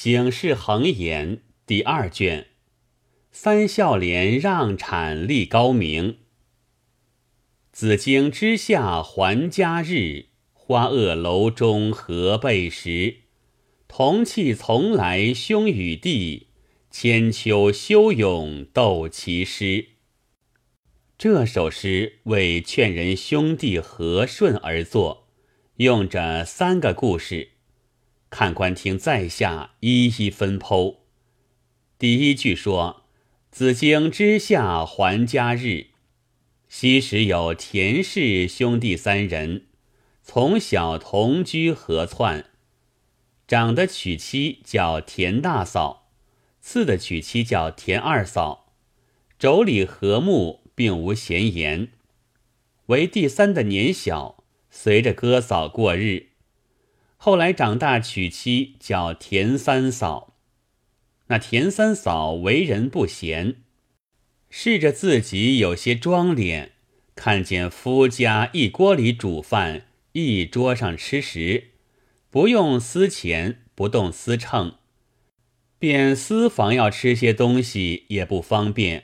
醒世恒言第二卷，三孝廉让产立高明。紫荆之下还家日，花萼楼中何备时？同气从来兄与弟，千秋修咏斗其师。这首诗为劝人兄弟和顺而作，用着三个故事。看官听在下一一分剖。第一句说：“子荆之下还家日，昔时有田氏兄弟三人，从小同居合窜。长的娶妻叫田大嫂，次的娶妻叫田二嫂，妯娌和睦，并无闲言。唯第三的年小，随着哥嫂过日。”后来长大娶妻叫田三嫂，那田三嫂为人不贤，试着自己有些装脸，看见夫家一锅里煮饭，一桌上吃食，不用私钱，不动私秤，便私房要吃些东西也不方便，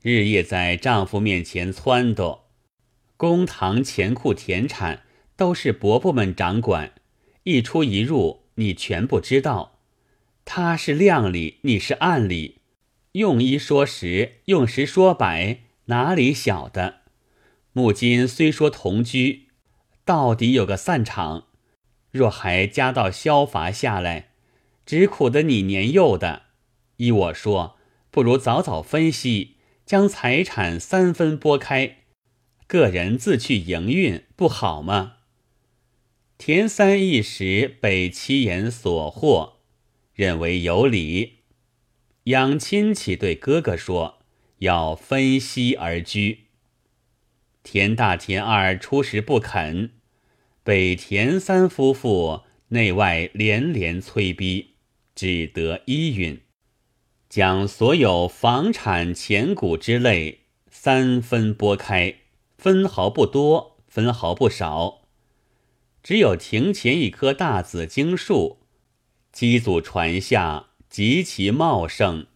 日夜在丈夫面前撺掇，公堂钱库田产都是伯伯们掌管。一出一入，你全不知道。他是亮里，你是暗里。用一说十，用十说百，哪里晓得？木金虽说同居，到底有个散场。若还加到消罚下来，只苦得你年幼的。依我说，不如早早分析，将财产三分拨开，个人自去营运，不好吗？田三一时被七言所惑，认为有理，养亲戚对哥哥说要分析而居。田大、田二初时不肯，被田三夫妇内外连连催逼，只得依允，将所有房产、钱谷之类三分拨开，分毫不多，分毫不少。只有庭前一棵大紫荆树，机祖传下极其茂盛。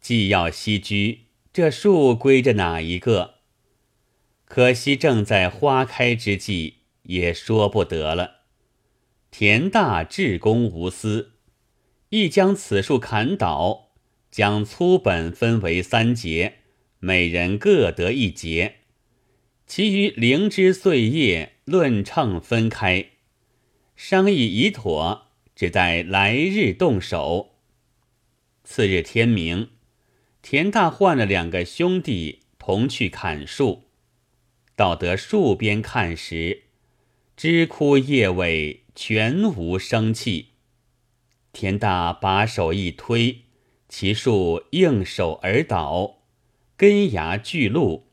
既要栖居，这树归着哪一个？可惜正在花开之际，也说不得了。田大至公无私，亦将此树砍倒，将粗本分为三节，每人各得一节。其余灵芝碎叶论秤分开，商议已妥，只待来日动手。次日天明，田大唤了两个兄弟同去砍树，到得树边看时，枝枯叶萎，全无生气。田大把手一推，其树应手而倒，根芽俱露。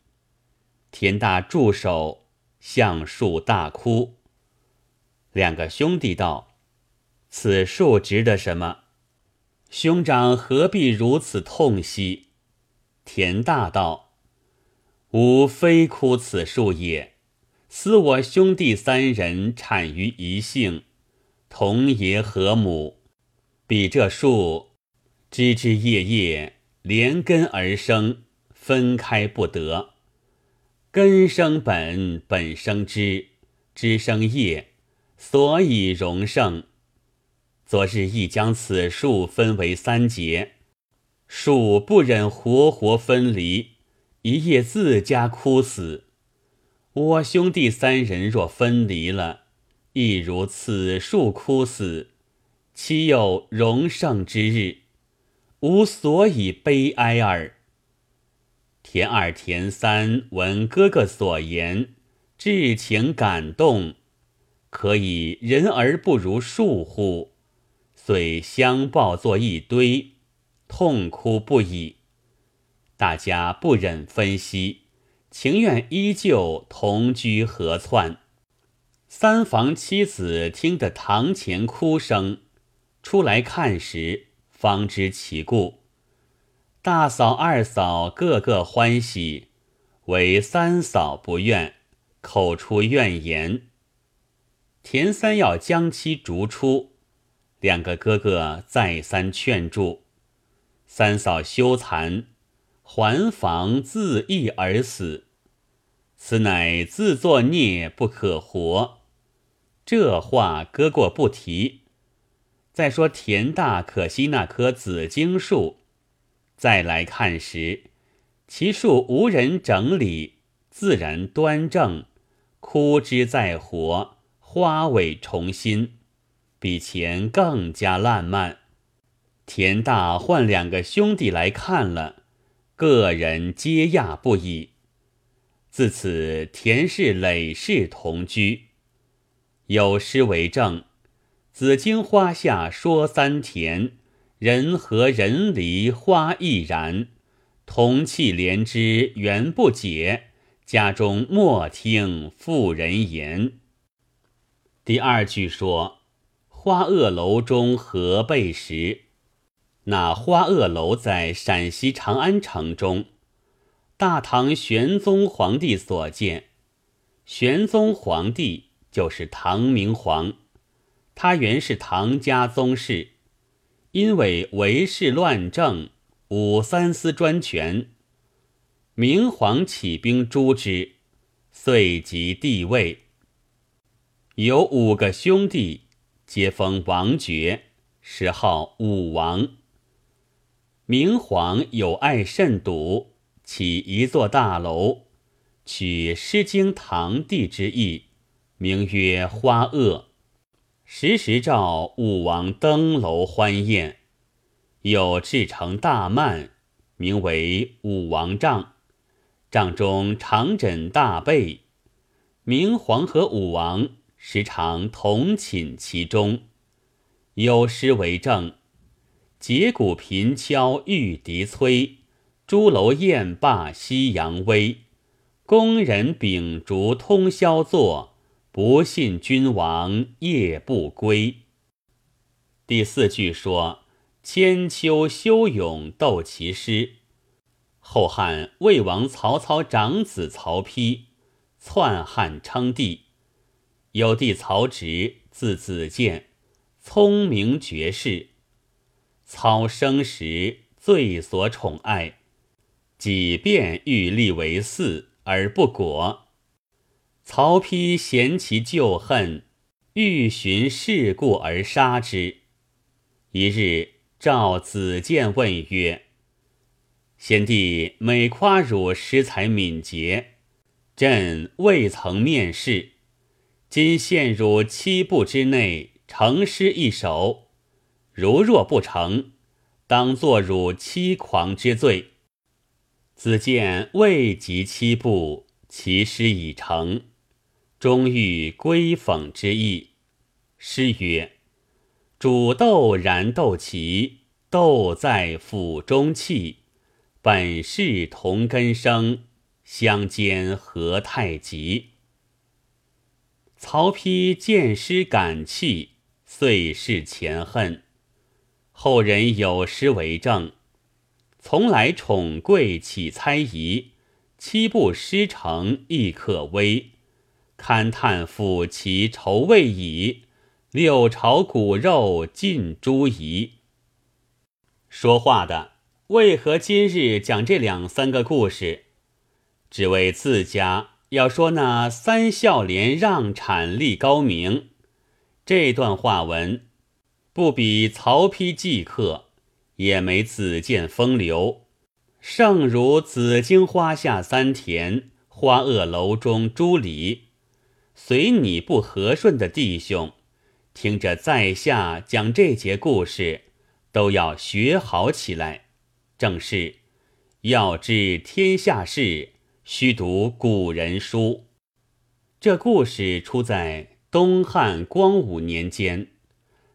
田大住手，向树大哭。两个兄弟道：“此树值得什么？兄长何必如此痛惜？”田大道：“吾非哭此树也，思我兄弟三人产于一姓，同爷和母，比这树枝枝叶叶连根而生，分开不得。”根生本，本生枝，枝生叶，所以荣盛。昨日亦将此树分为三节，树不忍活活分离，一夜自家枯死。我兄弟三人若分离了，亦如此树枯死，岂有荣盛之日？吾所以悲哀耳。田二、田三闻哥哥所言，至情感动，可以人而不如树乎？遂相抱作一堆，痛哭不已。大家不忍分析，情愿依旧同居合窜。三房妻子听得堂前哭声，出来看时，方知其故。大嫂、二嫂个个欢喜，唯三嫂不愿，口出怨言。田三要将妻逐出，两个哥哥再三劝住，三嫂羞惭，还房自缢而死。此乃自作孽不可活。这话搁过不提。再说田大可惜那棵紫荆树，再来看时，其树无人整理，自然端正，枯枝再活，花尾重新，比前更加烂漫。田大换两个兄弟来看了，个人皆讶不已。自此，田氏累世同居，有诗为证：“紫荆花下说三田，人和人离花亦然。同气连枝缘不解，家中莫听妇人言。”第二句说：“花萼楼中何备时？”那花萼楼在陕西长安城中。大唐玄宗皇帝所建，玄宗皇帝就是唐明皇，他原是唐家宗室，因为为事乱政，武三思专权，明皇起兵诛之，遂即帝位。有五个兄弟，皆封王爵，谥号武王。明皇有爱甚笃。起一座大楼，取《诗经》唐帝之意，名曰花萼。时时召武王登楼欢宴。又制成大幔，名为武王帐。帐中常枕大被，明皇和武王时常同寝其中。有诗为证：节鼓频敲玉笛催。朱楼宴罢夕阳微，宫人秉烛通宵坐，不信君王夜不归。第四句说千秋修勇斗其师。后汉魏王曹操长子曹丕篡汉称帝，有弟曹植字子建，聪明绝世。操生时最所宠爱。几遍欲立为嗣而不果，曹丕嫌其旧恨，欲寻事故而杀之。一日，召子建问曰：“先帝每夸汝识才敏捷，朕未曾面试，今陷汝七步之内，成诗一首。如若不成，当作汝欺狂之罪。”子建未及七步，其诗已成，终欲归讽之意。诗曰：“煮豆燃豆萁，豆在釜中泣。本是同根生，相煎何太急。”曹丕见诗感泣，遂释前恨。后人有诗为证。从来宠贵岂猜疑，七步诗成亦可微。勘探抚其愁未已，六朝骨肉尽诸夷。说话的为何今日讲这两三个故事？只为自家要说那三孝廉让产立高明。这段话文不比曹丕即刻。也没子建风流，胜如紫荆花下三田，花萼楼中朱篱。随你不和顺的弟兄，听着在下讲这节故事，都要学好起来。正是要知天下事，须读古人书。这故事出在东汉光武年间。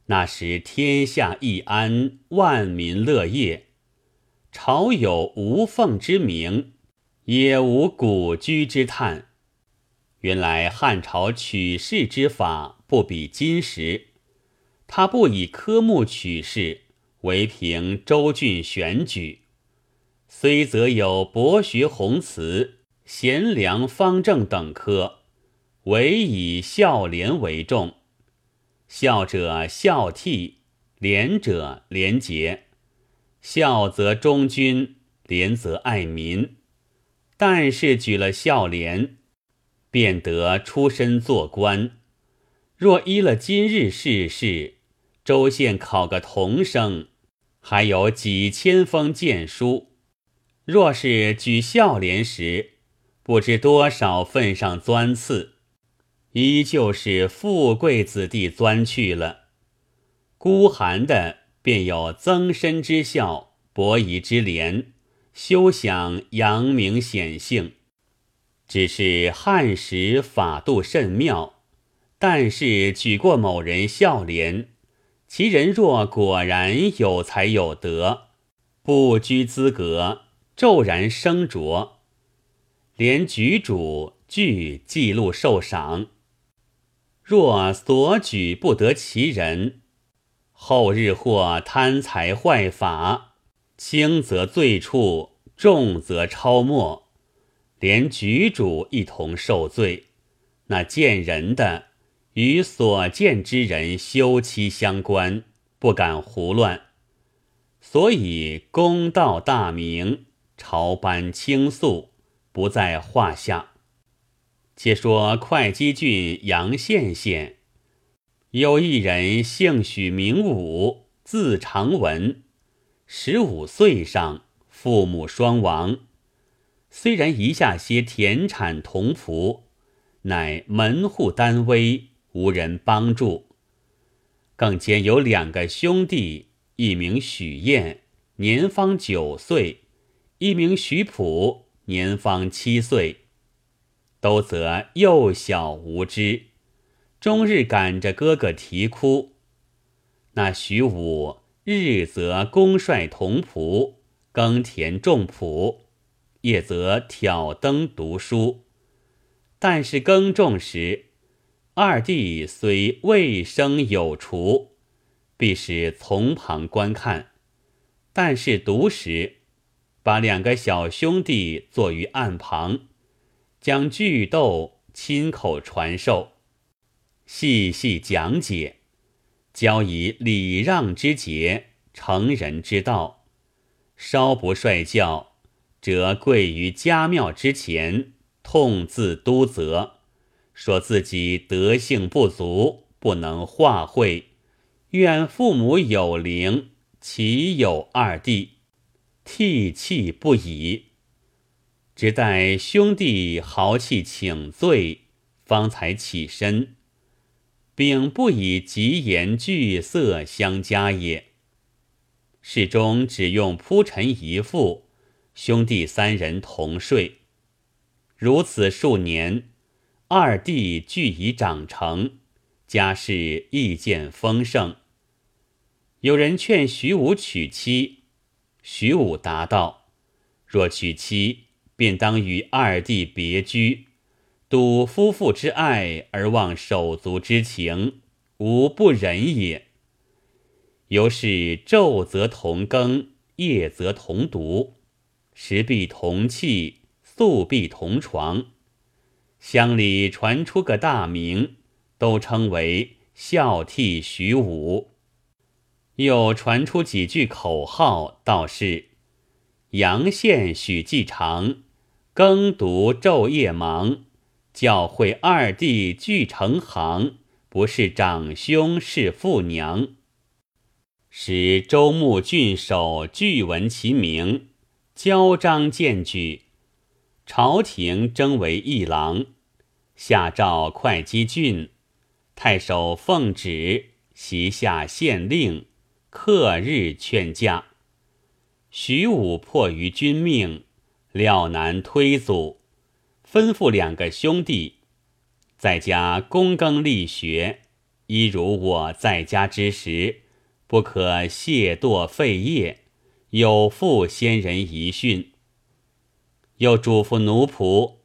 那时天下易安，万民乐业，朝有无凤之名，也无古居之叹。原来汉朝取士之法不比今时，他不以科目取士，唯凭州郡选举。虽则有博学宏词、贤良方正等科，唯以孝廉为重。孝者孝悌，廉者廉洁，孝则忠君，廉则爱民。但是举了孝廉，便得出身做官；若依了今日世事，州县考个童生，还有几千封荐书；若是举孝廉时，不知多少份上钻刺，依旧是富贵子弟钻去了。孤寒的便有增身之孝，伯夷之廉。休想扬名显姓，只是汉时法度甚妙。但是举过某人孝廉，其人若果然有才有德，不拘资格，骤然升擢，连举主俱记录受赏。若所举不得其人，后日或贪财坏法。轻则罪处，重则超没，连局主一同受罪。那见人的与所见之人休戚相关，不敢胡乱，所以公道大明，朝班倾诉，不在话下。且说会稽郡阳县县有一人，姓许，名武，字长文。十五岁上，父母双亡。虽然一下些田产童仆，乃门户单微，无人帮助。更兼有两个兄弟，一名许彦，年方九岁；一名许普，年方七岁。都则幼小无知，终日赶着哥哥啼哭。那许武。日则公率童仆耕田种圃，夜则挑灯读书。但是耕种时，二弟虽未生有雏，必是从旁观看；但是读时，把两个小兄弟坐于案旁，将句斗亲口传授，细细讲解。教以礼让之节，成人之道。稍不率教，则跪于家庙之前，痛自督责，说自己德性不足，不能化会。愿父母有灵，岂有二弟？涕泣不已。只待兄弟豪气请罪，方才起身。并不以疾言惧色相加也。室中只用铺陈一副，兄弟三人同睡。如此数年，二弟俱已长成，家世亦见丰盛。有人劝徐武娶妻，徐武答道：“若娶妻，便当与二弟别居。”赌夫妇之爱而忘手足之情，吾不忍也。由是昼则同耕，夜则同读，食必同气，宿必同床。乡里传出个大名，都称为孝悌徐武。又传出几句口号，道是：阳县许继长，耕读昼夜忙。教会二弟俱成行，不是长兄是父娘。使周穆郡守俱闻其名，交章荐举，朝廷征为议郎，下诏会稽郡太守奉旨，袭下县令，刻日劝驾。徐武迫于君命，料难推阻。吩咐两个兄弟，在家躬耕力学，一如我在家之时，不可懈惰废业，有负先人遗训。又嘱咐奴仆，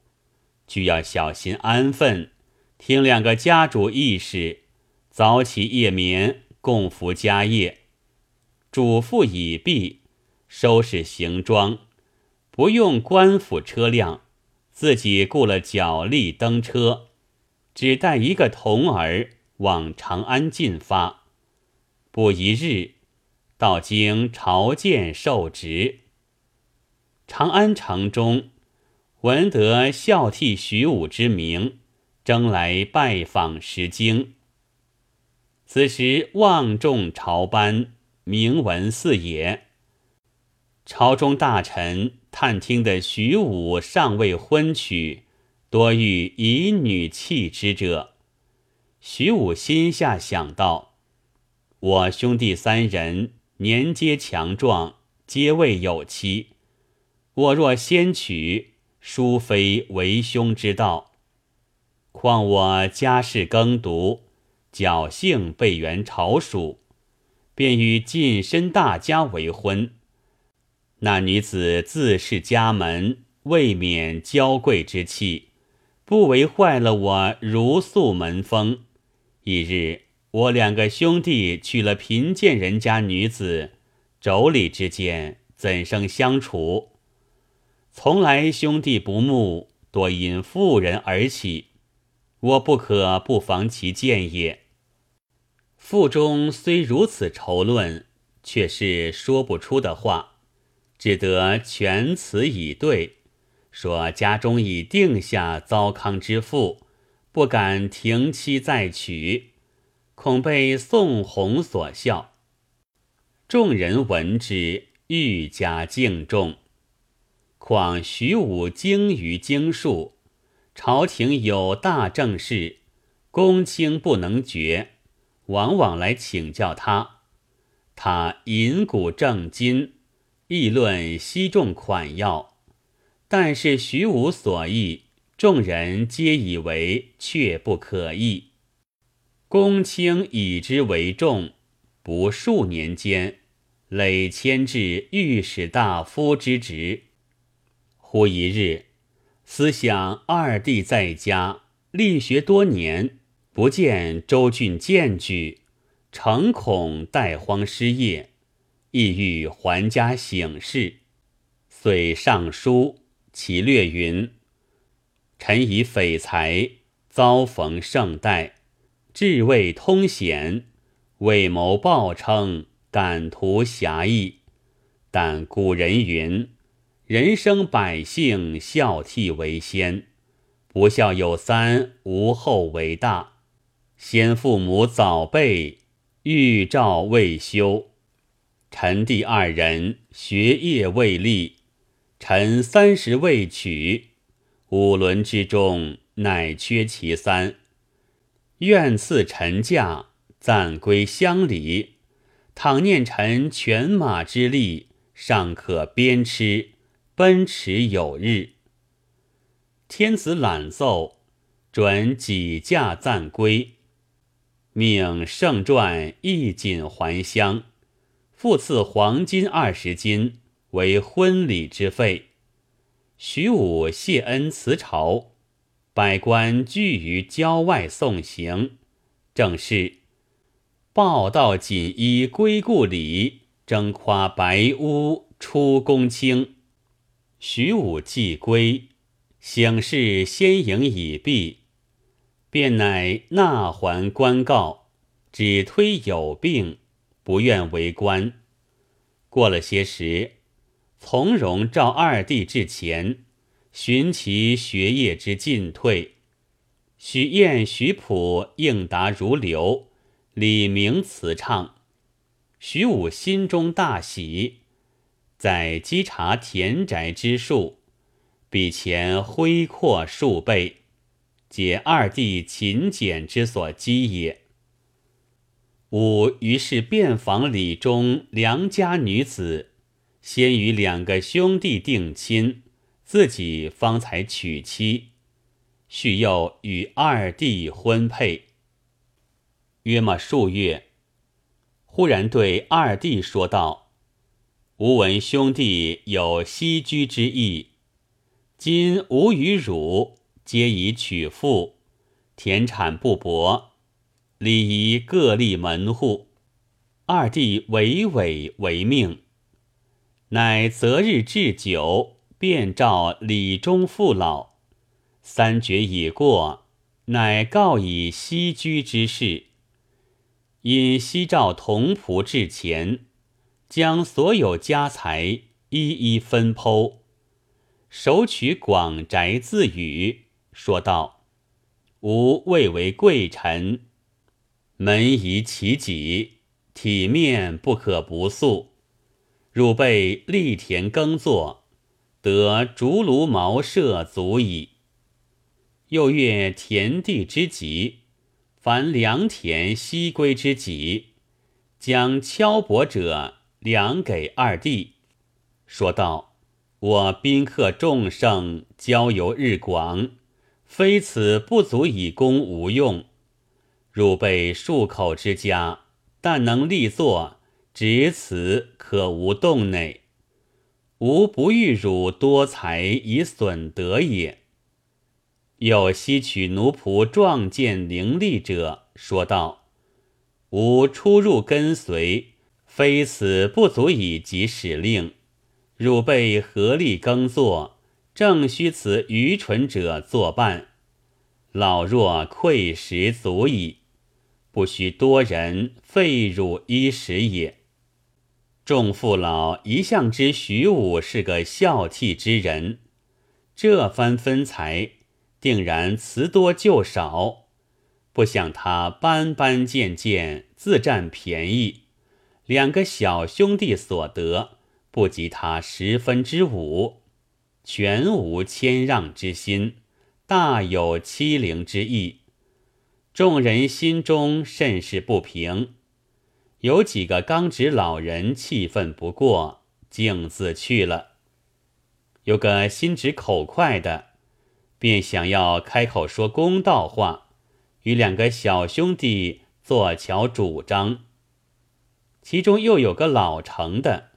俱要小心安分，听两个家主意事，早起夜眠，共服家业。嘱咐已毕，收拾行装，不用官府车辆。自己雇了脚力登车，只带一个童儿往长安进发。不一日，到京朝见受职。长安城中，闻得孝悌徐武之名，征来拜访石经。此时望众朝班，名闻四野。朝中大臣探听的徐武尚未婚娶，多欲以女弃之者。徐武心下想到：我兄弟三人年皆强壮，皆未有妻。我若先娶，殊非为兄之道。况我家世耕读，侥幸被元朝属，便与近身大家为婚。那女子自是家门，未免娇贵之气，不为坏了我如素门风。一日，我两个兄弟娶了贫贱人家女子，妯娌之间怎生相处？从来兄弟不睦，多因妇人而起，我不可不防其见也。腹中虽如此愁论，却是说不出的话。只得全词以对，说家中已定下糟糠之妇，不敢停妻再娶，恐被宋弘所笑。众人闻之，愈加敬重。况徐武精于经术，朝廷有大政事，公卿不能决，往往来请教他。他引古正今。议论悉众款要，但是徐武所议，众人皆以为却不可议。公卿以之为重，不数年间，累迁至御史大夫之职。忽一日，思想二弟在家力学多年，不见周郡荐举，诚恐怠荒失业。意欲还家省事，遂上书，其略云：“臣以匪才，遭逢盛代，志未通显，为谋报称，敢图侠义。但古人云：人生百姓，孝悌为先，不孝有三，无后为大。先父母早辈，预兆未休。”臣弟二人学业未立，臣三十未娶，五伦之中乃缺其三。愿赐臣驾，暂归乡里。倘念臣犬马之力，尚可鞭笞，奔驰有日。天子览奏，准己驾暂归，命圣传一锦还乡。复赐黄金二十斤为婚礼之费。徐武谢恩辞朝，百官聚于郊外送行。正是报道锦衣归故里，征夸白屋出宫卿。徐武既归，省事先营已毕，便乃纳还官告，只推有病。不愿为官，过了些时，从容召二弟至前，寻其学业之进退。许燕、许普应答如流，李明辞唱。徐武心中大喜，在稽查田宅之数，比前恢阔数倍，解二弟勤俭之所积也。吾于是遍访李中良家女子，先与两个兄弟定亲，自己方才娶妻，续又与二弟婚配。约莫数月，忽然对二弟说道：“吾闻兄弟有西居之意，今吾与汝皆已娶妇，田产不薄。”礼仪各立门户，二弟委委为命，乃择日置酒，便召李中父老。三绝已过，乃告以西居之事。因西召童仆至前，将所有家财一一分剖，手取广宅自语，说道：“吾未为贵臣，门宜其己，体面不可不素。汝辈力田耕作，得竹炉茅舍足矣。又阅田地之极。”凡良田西归之己，将敲帛者粮给二弟，说道：“我宾客众盛，交游日广，非此不足以供无用。汝辈数口之家，但能立作，只此可无洞内。吾不欲汝多财以损德也。”有吸取奴仆壮健伶俐者，说道：“吾出入跟随，非此不足以及使令。汝辈合力耕作，正需此愚蠢者作伴。老弱馈食足矣，不须多人废汝衣食也。”众父老一向知徐武是个孝悌之人，这番分财。定然辞多就少，不想他斑斑贱贱，自占便宜。两个小兄弟所得不及他十分之五，全无谦让之心，大有欺凌之意。众人心中甚是不平。有几个刚直老人气愤不过，径自去了。有个心直口快的。便想要开口说公道话，与两个小兄弟做桥主张。其中又有个老成的，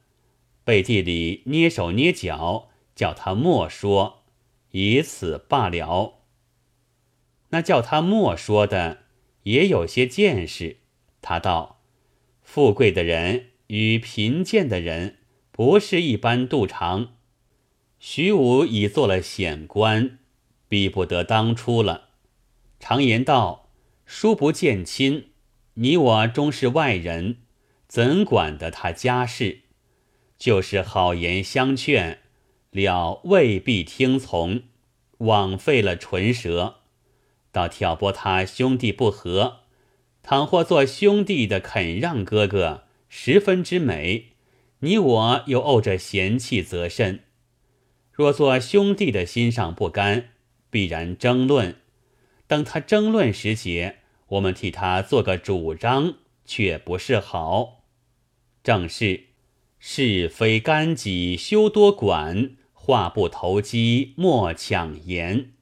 背地里捏手捏脚，叫他莫说，以此罢了。那叫他莫说的也有些见识，他道：富贵的人与贫贱的人不是一般度长。徐武已做了显官。逼不得当初了。常言道：“书不见亲，你我终是外人，怎管得他家事？就是好言相劝，了未必听从，枉费了唇舌。倒挑拨他兄弟不和。倘或做兄弟的肯让哥哥，十分之美。你我又怄着嫌弃，则甚。若做兄弟的心上不甘。”必然争论，等他争论时节，我们替他做个主张，却不是好。正是是非干己休多管，话不投机莫抢言。